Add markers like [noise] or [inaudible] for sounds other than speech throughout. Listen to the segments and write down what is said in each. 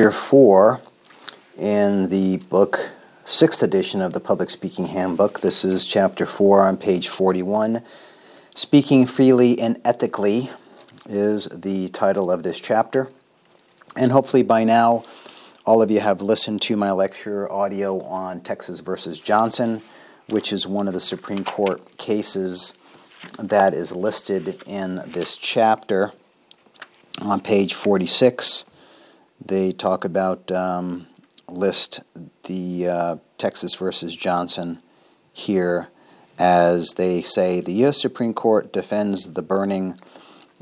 chapter 4 in the book, sixth edition of the Public Speaking Handbook. This is chapter 4 on page 41. Speaking Freely and Ethically is the title of this chapter. And hopefully by now, all of you have listened to my lecture audio on Texas versus Johnson, which is one of the Supreme Court cases that is listed in this chapter on page 46 they talk about um, list the uh, Texas versus Johnson here as they say the U.S. Supreme Court defends the burning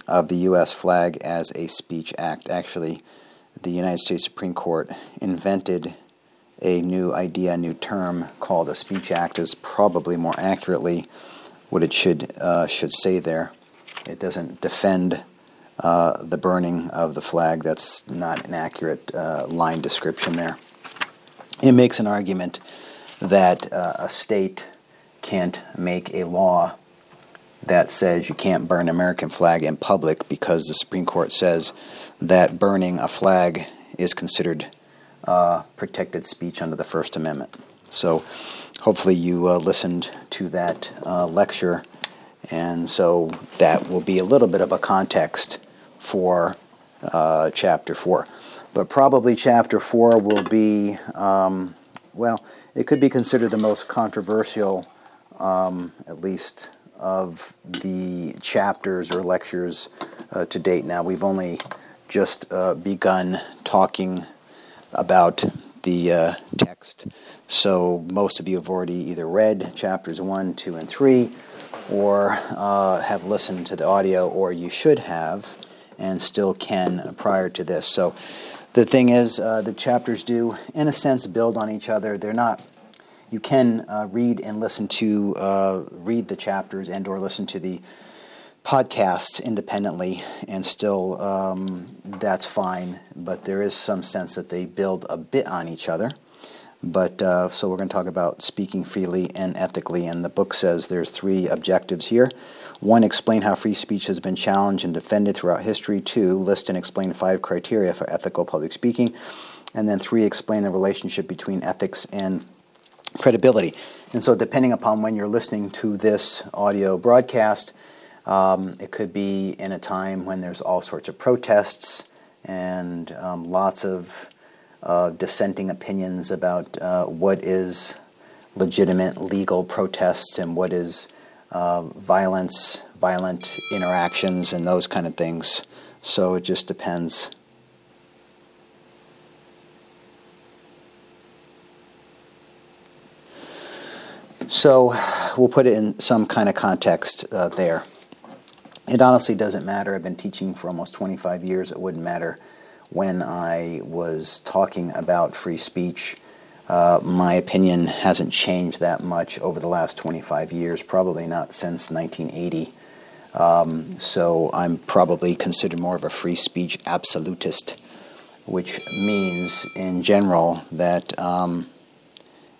of the U.S. flag as a speech act. Actually, the United States Supreme Court invented a new idea, a new term called a speech act, is probably more accurately what it should uh, should say there. It doesn't defend uh, the burning of the flag. That's not an accurate uh, line description there. It makes an argument that uh, a state can't make a law that says you can't burn an American flag in public because the Supreme Court says that burning a flag is considered uh, protected speech under the First Amendment. So, hopefully, you uh, listened to that lecture, and so that will be a little bit of a context for uh, chapter 4. But probably chapter 4 will be, um, well, it could be considered the most controversial, um, at least, of the chapters or lectures uh, to date. Now, we've only just uh, begun talking about the uh, text. So most of you have already either read chapters 1, 2, and 3, or uh, have listened to the audio, or you should have and still can prior to this. So the thing is, uh, the chapters do, in a sense, build on each other. They're not. You can uh, read and listen to uh, read the chapters and or listen to the podcasts independently, and still um, that's fine. But there is some sense that they build a bit on each other. But uh, so we're going to talk about speaking freely and ethically, and the book says there's three objectives here. One, explain how free speech has been challenged and defended throughout history. Two, list and explain five criteria for ethical public speaking. And then three, explain the relationship between ethics and credibility. And so, depending upon when you're listening to this audio broadcast, um, it could be in a time when there's all sorts of protests and um, lots of uh, dissenting opinions about uh, what is legitimate legal protests and what is uh, violence, violent interactions, and those kind of things. So it just depends. So we'll put it in some kind of context uh, there. It honestly doesn't matter. I've been teaching for almost 25 years. It wouldn't matter when I was talking about free speech uh, my opinion hasn't changed that much over the last 25 years, probably not since 1980. Um, so I'm probably considered more of a free speech absolutist, which means, in general, that um,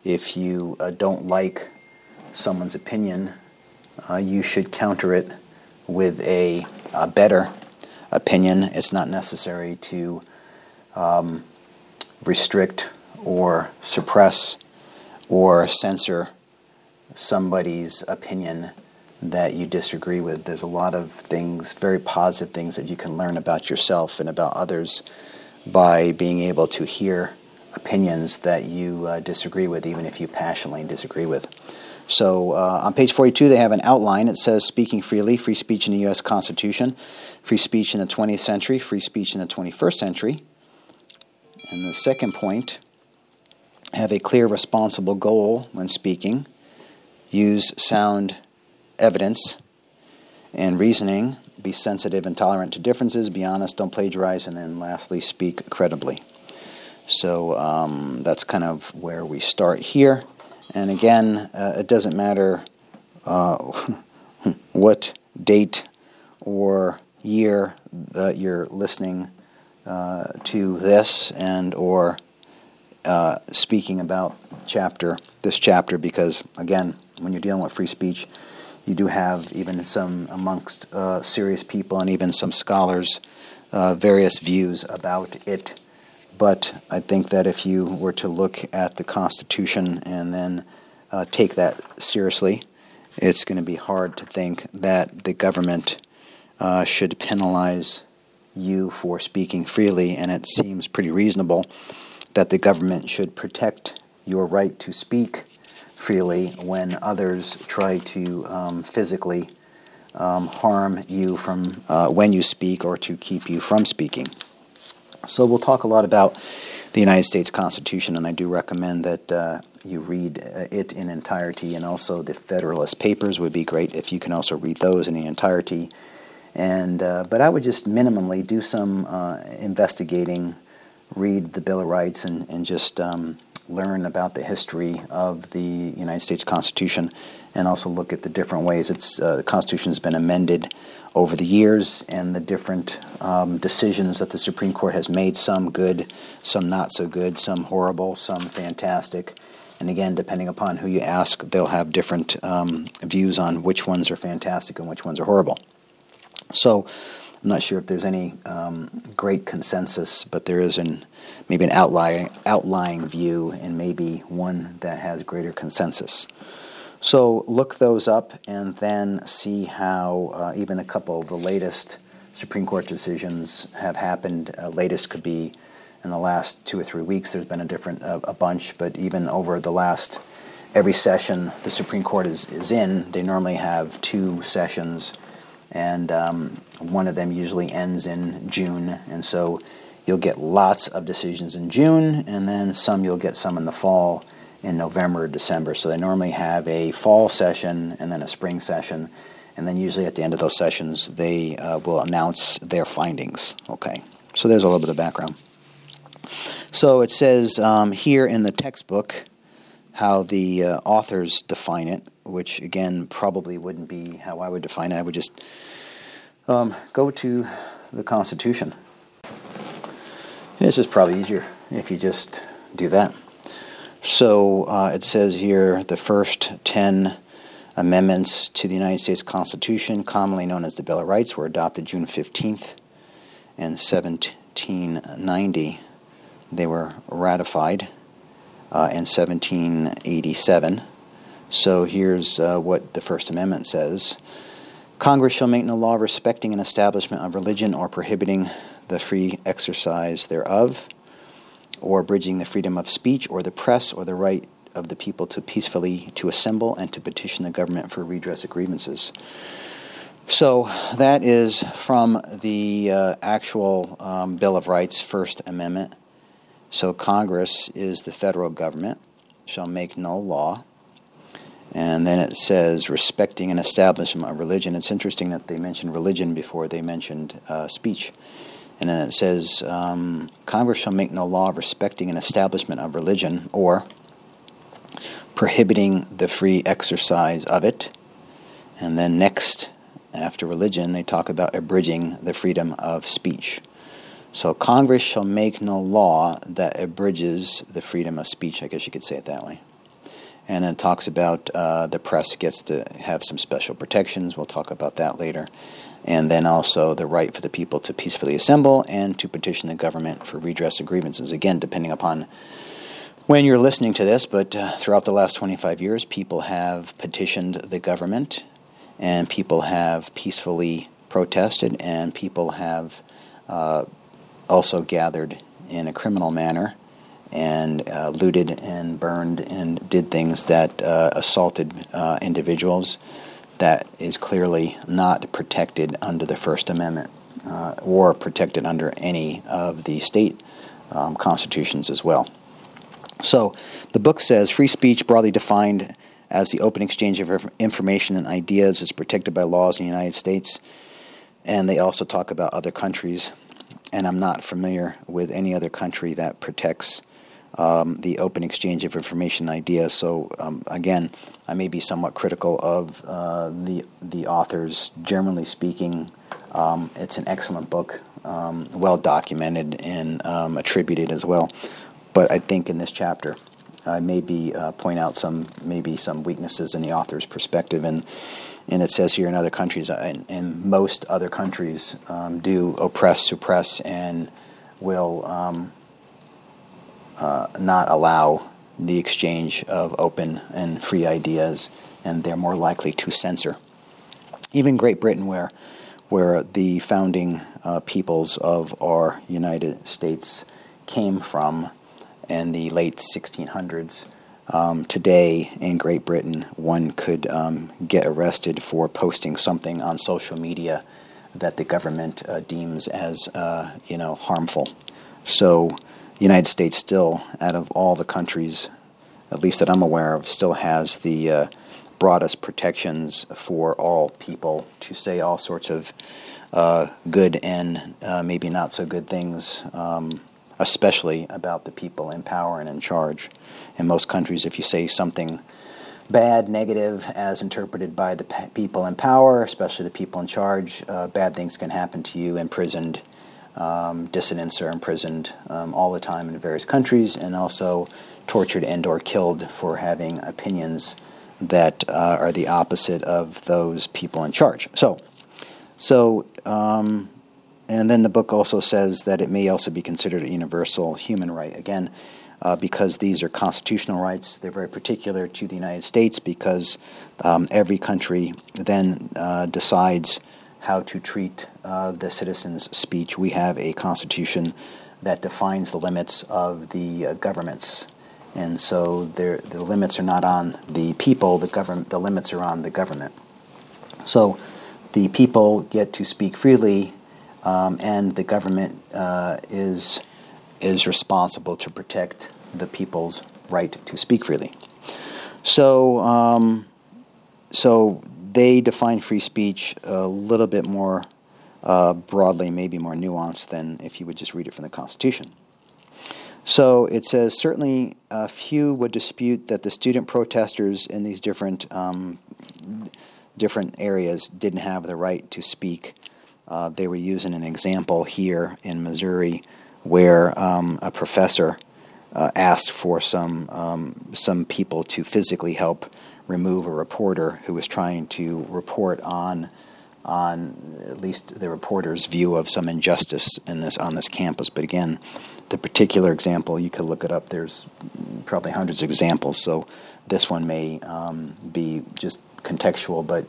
if you uh, don't like someone's opinion, uh, you should counter it with a, a, better opinion. It's not necessary to um, restrict or suppress or censor somebody's opinion that you disagree with. There's a lot of things, very positive things that you can learn about yourself and about others by being able to hear opinions that you uh, disagree with, even if you passionately disagree with. So uh, on page 42, they have an outline. It says speaking freely, free speech in the U.S. Constitution, free speech in the 20th century, free speech in the 21st century. And the second point have a clear, responsible goal when speaking, use sound evidence and reasoning, be sensitive and tolerant to differences, be honest, don't plagiarize, and then lastly, speak credibly. So um, that's kind of where we start here. And again, uh, it doesn't matter uh, [laughs] what date or year that you're listening uh, to this and or uh, speaking about chapter this chapter because again, when you're dealing with free speech, you do have even some amongst uh, serious people and even some scholars uh, various views about it but I think that if you were to look at the Constitution and then uh, take that seriously, it's going to be hard to think that the government uh, should penalize you for speaking freely, and it seems pretty reasonable that the government should protect your right to speak freely when others try to um, physically um, harm you from uh, when you speak or to keep you from speaking. So we'll talk a lot about the United States Constitution, and I do recommend that uh, you read uh, it in entirety, and also the Federalist Papers would be great if you can also read those in entirety. And uh, but I would just minimally do some uh, investigating, read the Bill of Rights, and and just um, learn about the history of the United States Constitution, and also look at the different ways it's uh, the Constitution has been amended over the years and the different um, decisions that the Supreme Court has made. Some good, some not so good, some horrible, some fantastic. And again, depending upon who you ask, they'll have different um, views on which ones are fantastic and which ones are horrible. So I'm not sure if there's any um, great consensus, but there is an maybe an outlying outlying view and maybe one that has greater consensus. So look those up and then see how uh, even a couple of the latest Supreme Court decisions have happened. Uh, latest could be in the last two or three weeks. There's been a different uh, a bunch, but even over the last every session the Supreme Court is, is in, they normally have two sessions and um, one of them usually ends in June, and so you'll get lots of decisions in June, and then some you'll get some in the fall in November or December. So they normally have a fall session and then a spring session, and then usually at the end of those sessions they uh, will announce their findings. Okay, so there's a little bit of background. So it says um, here in the textbook how the uh, authors define it, which again probably wouldn't be how I would define it. I would just um, go to the Constitution. This is probably easier if you just do that. So uh, it says here the first 10 amendments to the United States Constitution, commonly known as the Bill of Rights, were adopted June 15th and 1790. They were ratified uh, in 1787. So here's uh, what the First Amendment says Congress shall make no law respecting an establishment of religion or prohibiting the free exercise thereof, or abridging the freedom of speech or the press or the right of the people to peacefully to assemble and to petition the government for redress of grievances. So that is from the uh, actual um, Bill of Rights, First Amendment. So Congress is the federal government, shall make no law. And then it says, respecting an establishment of religion. It's interesting that they mentioned religion before they mentioned uh, speech. And then it says, um, Congress shall make no law respecting an establishment of religion or prohibiting the free exercise of it. And then next, after religion, they talk about abridging the freedom of speech. So Congress shall make no law that abridges the freedom of speech. I guess you could say it that way. And it talks about uh, the press gets to have some special protections. We'll talk about that later. And then also the right for the people to peacefully assemble and to petition the government for redress of grievances. Again, depending upon when you're listening to this, but uh, throughout the last 25 years, people have petitioned the government and people have peacefully protested and people have uh, also gathered in a criminal manner and uh, looted and burned and did things that uh, assaulted uh, individuals that is clearly not protected under the First Amendment uh, or protected under any of the state um, constitutions as well. So the book says free speech, broadly defined as the open exchange of information and ideas, is protected by laws in the United States. And they also talk about other countries and I'm not familiar with any other country that protects um, the open exchange of information ideas. So um, again, I may be somewhat critical of uh, the the authors. Generally speaking, um, it's an excellent book, um, well documented and um, attributed as well. But I think in this chapter, I maybe uh, point out some maybe some weaknesses in the author's perspective and and it says here in other countries, and, uh, and most other countries um, do oppress, suppress, and will uh, not allow the exchange of open and free ideas, and they're more likely to censor. Even Great Britain, where where the founding uh, peoples of our United States came from in the late 1600s. Um, today in Great Britain, one could um, get arrested for posting something on social media that the government uh, deems as, uh, you know, harmful. So, the United States still, out of all the countries, at least that I'm aware of, still has the uh, broadest protections for all people to say all sorts of uh, good and uh, maybe not so good things. Um, especially about the people in power and in charge. In most countries, if you say something bad, negative, as interpreted by the people in power, especially the people in charge, uh, bad things can happen to you, imprisoned. Um, dissidents are imprisoned um, all the time in various countries and also tortured and or killed for having opinions that uh, are the opposite of those people in charge. So, so um, and then the book also says that it may also be considered a universal human right. Again, uh, because these are constitutional rights, they're very particular to the United States because um, every country then uh, decides how to treat uh, the citizens' speech. We have a constitution that defines the limits of the uh, governments. And so the limits are not on the people, the, government, the limits are on the government. So the people get to speak freely um, and the government uh, is is responsible to protect the people's right to speak freely. So, um, so they define free speech a little bit more uh, broadly, maybe more nuanced than if you would just read it from the Constitution. So it says certainly a few would dispute that the student protesters in these different um, different areas didn't have the right to speak uh, they were using an example here in Missouri where um, a professor uh, asked for some um, some people to physically help remove a reporter who was trying to report on on at least the reporter's view of some injustice in this on this campus. But again, the particular example you could look it up. There's probably hundreds of examples, so this one may um, be just contextual, but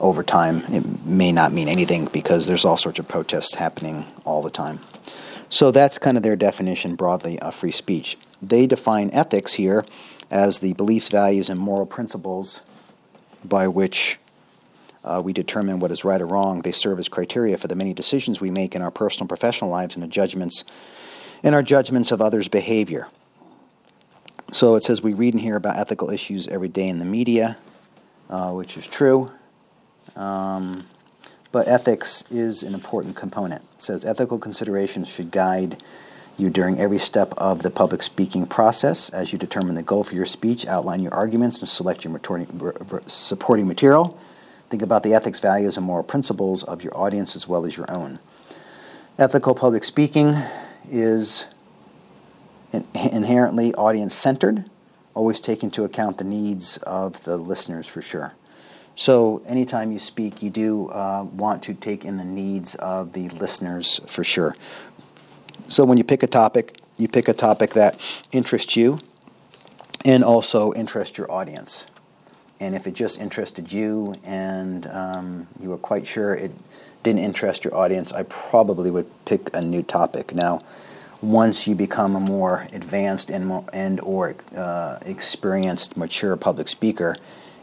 over time, it may not mean anything because there's all sorts of protests happening all the time. So that's kind of their definition broadly of free speech. They define ethics here as the beliefs, values, and moral principles by which uh, we determine what is right or wrong. They serve as criteria for the many decisions we make in our personal professional lives and the judgments in our judgments of others' behavior. So it says we read and hear about ethical issues every day in the media, uh, which is true. Um, but ethics is an important component. It says ethical considerations should guide you during every step of the public speaking process as you determine the goal for your speech, outline your arguments, and select your supporting material. Think about the ethics, values, and moral principles of your audience as well as your own. Ethical public speaking is inherently audience centered, always take into account the needs of the listeners for sure. So, anytime you speak, you do uh, want to take in the needs of the listeners for sure. So, when you pick a topic, you pick a topic that interests you and also interests your audience. And if it just interested you and um, you were quite sure it didn't interest your audience, I probably would pick a new topic. Now, once you become a more advanced and, more, and or uh, experienced, mature public speaker,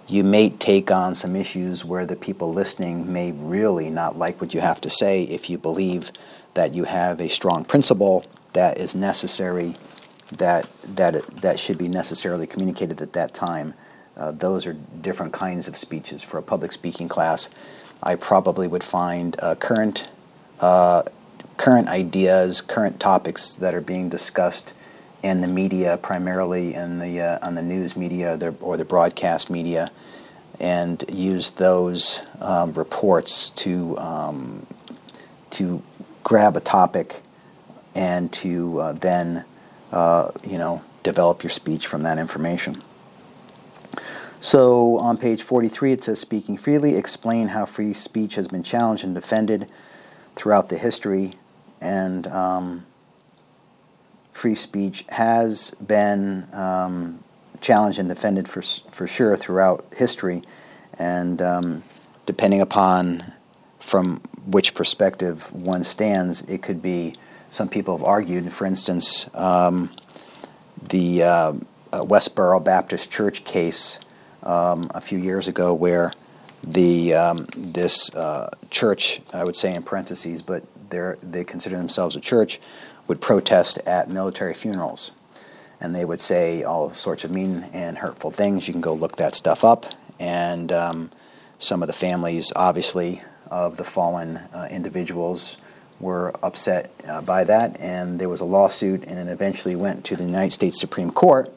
you may take on some issues where the people listening may really not like what you have to say if you believe that you have a strong principle that is necessary that that that should be necessarily communicated at that time. Uh, those are different kinds of speeches. For a public speaking class i probably would find uh, current uh, current ideas current topics that are being discussed in the media, primarily in the uh, on the news media or the broadcast media, and use those um, reports to um, to grab a topic and to uh, then uh, you know develop your speech from that information. So on page 43 it says speaking freely explain how free speech has been challenged and defended throughout the history and um, free speech has been um, challenged and defended for, for sure throughout history. And um, depending upon from which perspective one stands, it could be some people have argued, for instance, um, the uh, Westboro Baptist Church case um, a few years ago, where the um, this uh, church, I would say in parentheses, but they they consider themselves a church, would protest at military funerals, and they would say all sorts of mean and hurtful things. You can go look that stuff up, and um, some of the families, obviously, of the fallen uh, individuals were upset uh, by that, and there was a lawsuit, and it eventually went to the United States Supreme Court.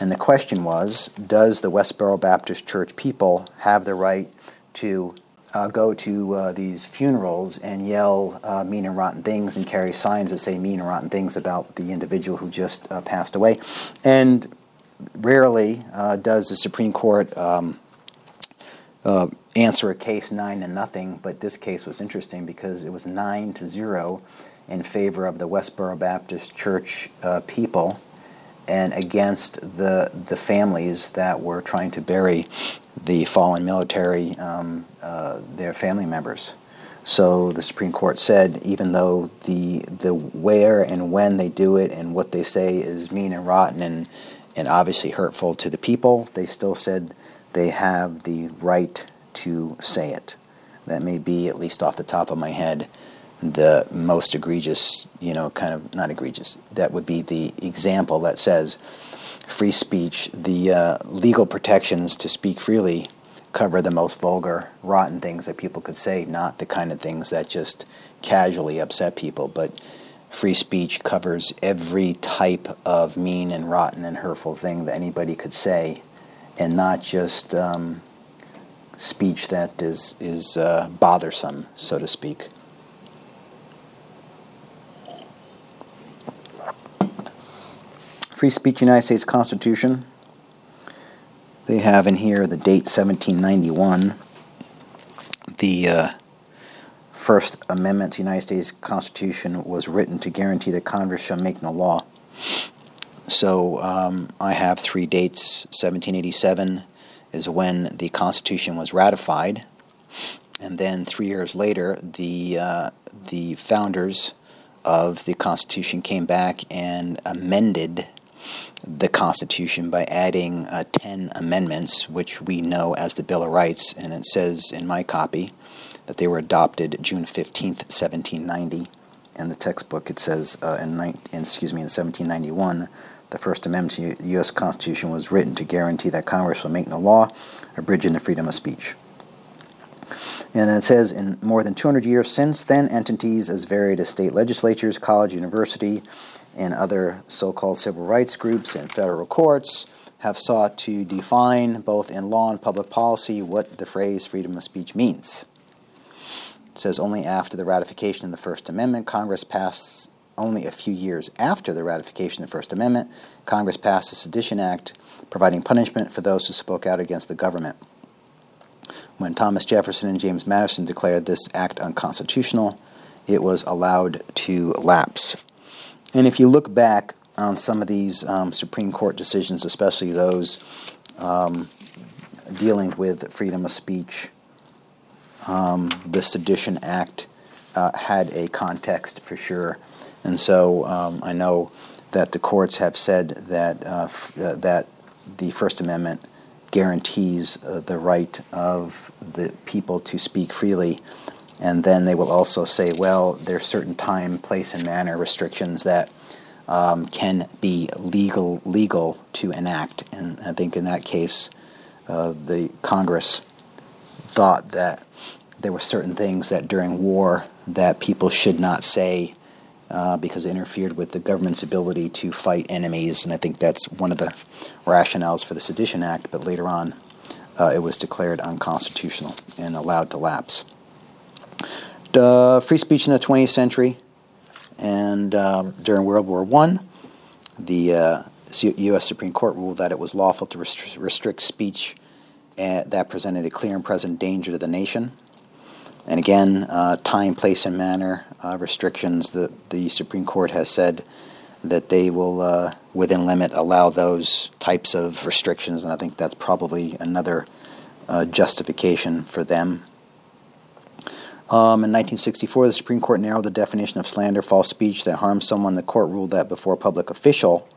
And the question was Does the Westboro Baptist Church people have the right to uh, go to uh, these funerals and yell uh, mean and rotten things and carry signs that say mean and rotten things about the individual who just uh, passed away? And rarely uh, does the Supreme Court. Um, uh, answer a case nine to nothing, but this case was interesting because it was nine to zero in favor of the Westboro Baptist Church people and against the the families that were trying to bury the fallen military, um, uh, their family members. So the Supreme Court said, even though the the where and when they do it and what they say is mean and rotten and and obviously hurtful to the people, they still said they have the right to say it. That may be, at least off the top of my head, the most egregious, you know, kind of not egregious. That would be the example that says free speech, the uh, legal protections to speak freely cover the most vulgar, rotten things that people could say, not the kind of things that just casually upset people. But free speech covers every type of mean and rotten and hurtful thing that anybody could say and not just um, speech that is, is uh, bothersome, so to speak. Free Speech United States Constitution. They have in here the date 1791. The uh, First Amendment to the United States Constitution was written to guarantee that Congress shall make no law so um, I have three dates. 1787 is when the Constitution was ratified, and then three years later, the uh, the founders of the Constitution came back and amended the Constitution by adding uh, 10 amendments, which we know as the Bill of Rights, and it says in my copy that they were adopted June 15th, 1790. In the textbook, it says uh, in, in, excuse me in 1791 the First Amendment to the U.S. Constitution was written to guarantee that Congress will make no law abridging the freedom of speech. And it says, in more than 200 years since then, entities as varied as state legislatures, college, university, and other so called civil rights groups and federal courts have sought to define, both in law and public policy, what the phrase freedom of speech means. It says only after the ratification of the First Amendment, Congress passed only a few years after the ratification of the First Amendment, Congress passed the Sedition Act, providing punishment for those who spoke out against the government. When Thomas Jefferson and James Madison declared this act unconstitutional, it was allowed to lapse. And if you look back on some of these um, Supreme Court decisions, especially those um, dealing with freedom of speech, um, the Sedition Act uh, had a context for sure. And so um, I know that the courts have said that uh, f- uh, that the First Amendment guarantees uh, the right of the people to speak freely, and then they will also say, well, there's certain time, place, and manner restrictions that um, can be legal legal to enact. And I think in that case, uh, the Congress thought that there were certain things that during war that people should not say uh, because it interfered with the government's ability to fight enemies, and I think that's one of the rationales for the Sedition Act. But later on, uh, it was declared unconstitutional and allowed to lapse. Free speech in the 20th century and um, during World War I, the uh, U.S. Supreme Court ruled that it was lawful to rest- restrict speech uh, that presented a clear and present danger to the nation. And again, uh, time, place, and manner uh, restrictions. The, the Supreme Court has said that they will, uh, within limit, allow those types of restrictions, and I think that's probably another uh, justification for them. Um, in 1964, the Supreme Court narrowed the definition of slander, false speech that harms someone. The court ruled that before a public official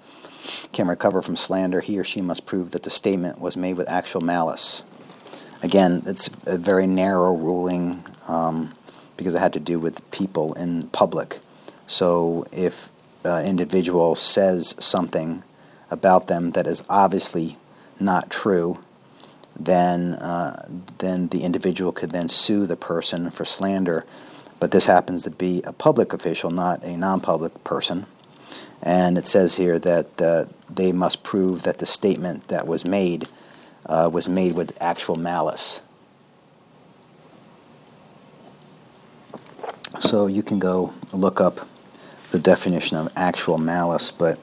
can recover from slander, he or she must prove that the statement was made with actual malice. Again, it's a very narrow ruling um, because it had to do with people in public. So if an individual says something about them that is obviously not true, then uh, then the individual could then sue the person for slander. But this happens to be a public official, not a non-public person. And it says here that uh, they must prove that the statement that was made uh, was made with actual malice. So you can go look up the definition of actual malice, but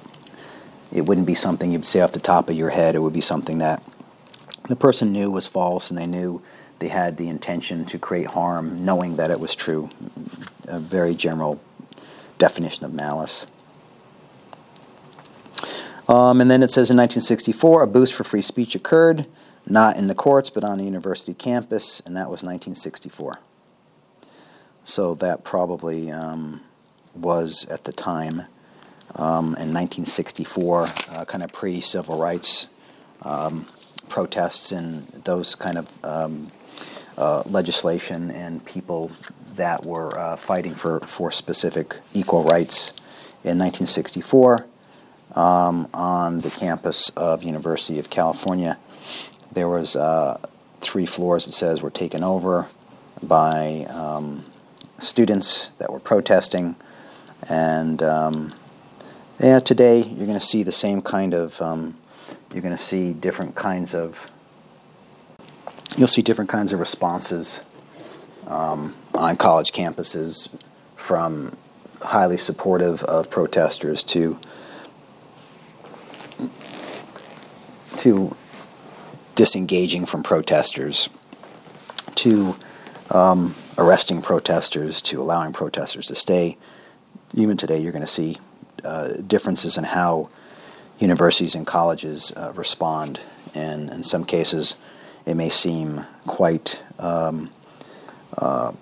it wouldn't be something you'd say off the top of your head. It would be something that the person knew was false and they knew they had the intention to create harm, knowing that it was true. A very general definition of malice. Um, and then it says in 1964, a boost for free speech occurred, not in the courts, but on a university campus, and that was 1964. So that probably um, was at the time um, in 1964, uh, kind of pre civil rights um, protests and those kind of um, uh, legislation and people that were uh, fighting for, for specific equal rights in 1964 um, on the campus of University of California. There was uh, three floors, it says, were taken over by um, students that were protesting. And um, yeah, today you're going to see the same kind of, um, you're going to see different kinds of, you'll see different kinds of responses um, on college campuses from highly supportive of protesters to to disengaging from protesters, to um, arresting protesters, to allowing protesters to stay. Even today, you're going to see uh, differences in how universities and colleges uh, respond. And in some cases, it may seem quite, um, uh,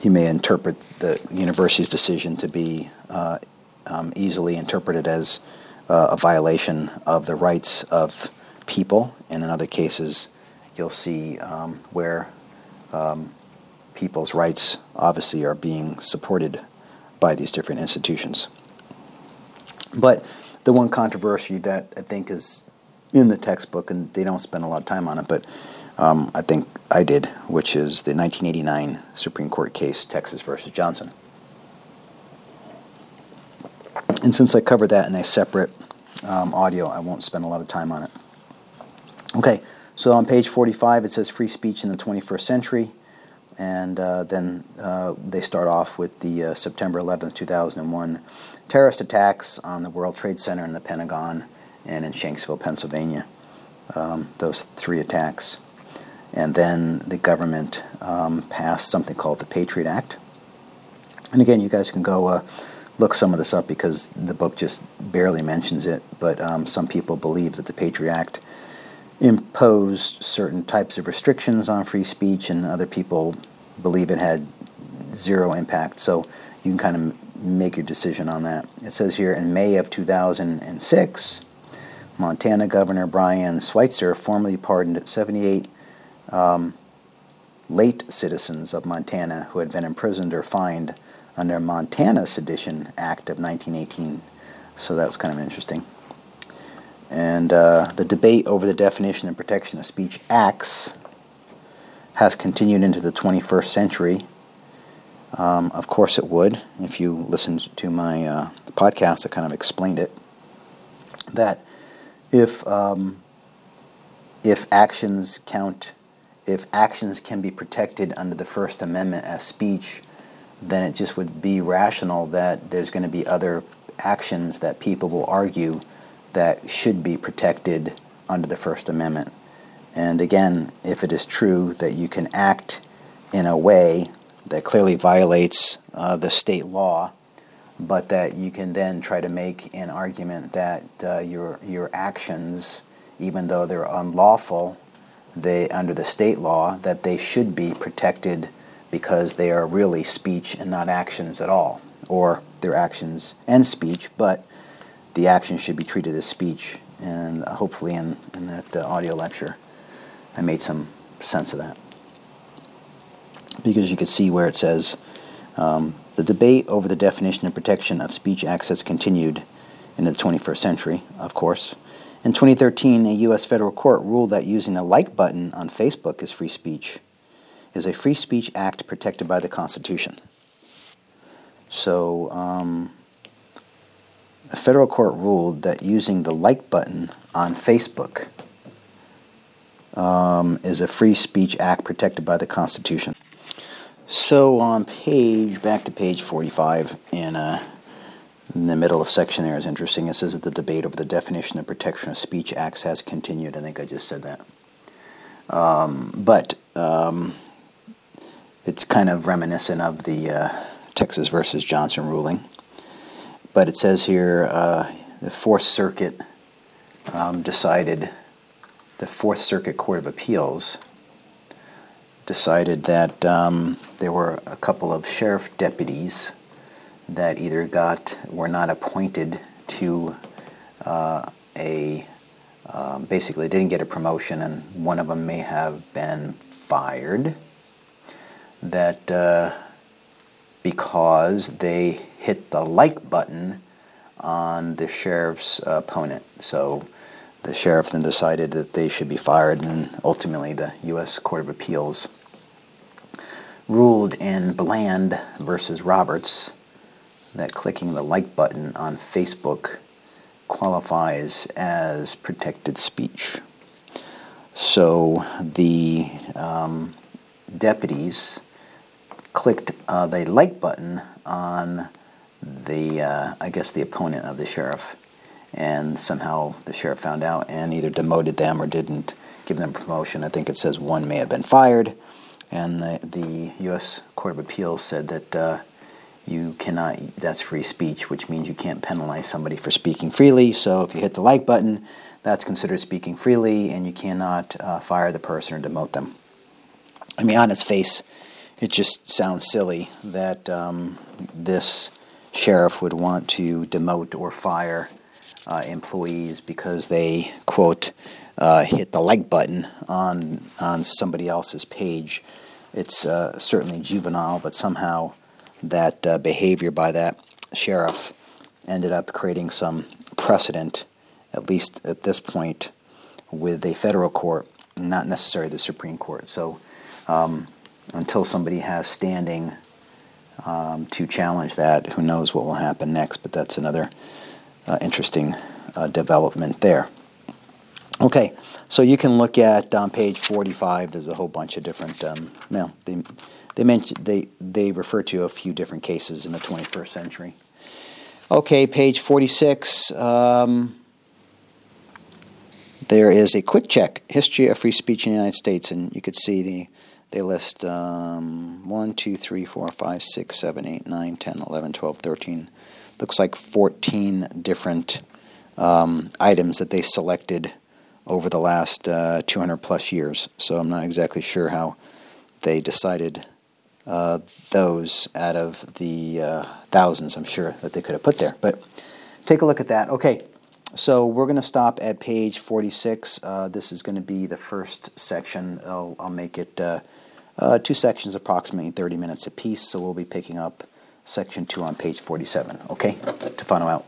you may interpret the university's decision to be uh, um, easily interpreted as uh, a violation of the rights of people, and in other cases, you'll see um, where um, people's rights obviously are being supported by these different institutions. But the one controversy that I think is in the textbook, and they don't spend a lot of time on it, but um, I think I did, which is the 1989 Supreme Court case, Texas versus Johnson. And since I covered that in a separate um, audio, I won't spend a lot of time on it. Okay, so on page 45 it says free speech in the 21st century. And uh, then uh, they start off with the uh, September 11th, 2001 terrorist attacks on the World Trade Center and the Pentagon and in Shanksville, Pennsylvania. Um, those three attacks. And then the government um, passed something called the Patriot Act. And again, you guys can go uh, look some of this up because the book just barely mentions it, but um, some people believe that the Patriot Act imposed certain types of restrictions on free speech, and other people believe it had zero impact. So you can kind of make your decision on that. It says here in May of 2006, Montana Governor Brian Schweitzer formally pardoned 78 um, late citizens of Montana who had been imprisoned or fined under Montana Sedition Act of 1918. So that was kind of interesting. And uh, the debate over the definition and protection of speech acts has continued into the 21st century. Um, of course, it would. If you listened to my uh, podcast, I kind of explained it. That if um, if actions count, if actions can be protected under the First Amendment as speech, then it just would be rational that there's going to be other actions that people will argue that should be protected under the First Amendment. And again, if it is true that you can act in a way that clearly violates uh, the state law, but that you can then try to make an argument that uh, your your actions, even though they're unlawful, they under the state law that they should be protected because they are really speech and not actions at all, or they're actions and speech, but the action should be treated as speech. And hopefully, in in that uh, audio lecture, I made some sense of that because you could see where it says. Um, the debate over the definition and protection of speech access continued into the 21st century, of course. In 2013, a U.S. federal court ruled that using a like button on Facebook is free speech, is a free speech act protected by the Constitution. So, um, a federal court ruled that using the like button on Facebook um, is a free speech act protected by the Constitution. So on page, back to page 45, in, uh, in the middle of section there is interesting. It says that the debate over the definition and protection of speech acts has continued. I think I just said that. Um, but um, it's kind of reminiscent of the uh, Texas versus Johnson ruling. But it says here uh, the Fourth Circuit um, decided, the Fourth Circuit Court of Appeals decided that um, there were a couple of sheriff deputies that either got were not appointed to uh, a uh, basically didn't get a promotion, and one of them may have been fired. That uh, because they hit the like button on the sheriff's opponent, so the sheriff then decided that they should be fired, and ultimately the U.S. Court of Appeals ruled in Bland versus Roberts that clicking the like button on Facebook qualifies as protected speech. So the um, deputies clicked uh, the like button on the, uh, I guess, the opponent of the sheriff, and somehow the sheriff found out and either demoted them or didn't give them promotion. I think it says one may have been fired and the, the U.S. Court of Appeals said that uh, you cannot, that's free speech, which means you can't penalize somebody for speaking freely. So if you hit the like button, that's considered speaking freely, and you cannot uh, fire the person or demote them. I mean, on its face, it just sounds silly that um, this sheriff would want to demote or fire uh, employees because they, quote, uh, hit the like button on on somebody else's page. It's uh, certainly juvenile, but somehow that uh, behavior by that sheriff ended up creating some precedent, at least at this point, with a federal court, not necessarily the Supreme Court. So um, until somebody has standing um, to challenge that, who knows what will happen next? But that's another uh, interesting uh, development there. Okay, so you can look at on um, page 45. There's a whole bunch of different. Um, well, they they mention they they refer to a few different cases in the 21st century. Okay, page 46. Um, there is a quick check history of free speech in the United States, and you could see the they list um, 1, 2, 3, 4, 5, 6, 7, 8, 9, 10, 11, 12, 13. Looks like 14 different um, items that they selected over the last uh, 200 plus years. So I'm not exactly sure how they decided uh, those out of the uh, thousands, I'm sure, that they could have put there. But take a look at that. Okay, so we're going to stop at page 46. Uh, this is going to be the first section. I'll, I'll make it uh, uh, two sections, approximately 30 minutes apiece. So we'll be picking up section two on page 47. Okay, Tefano out.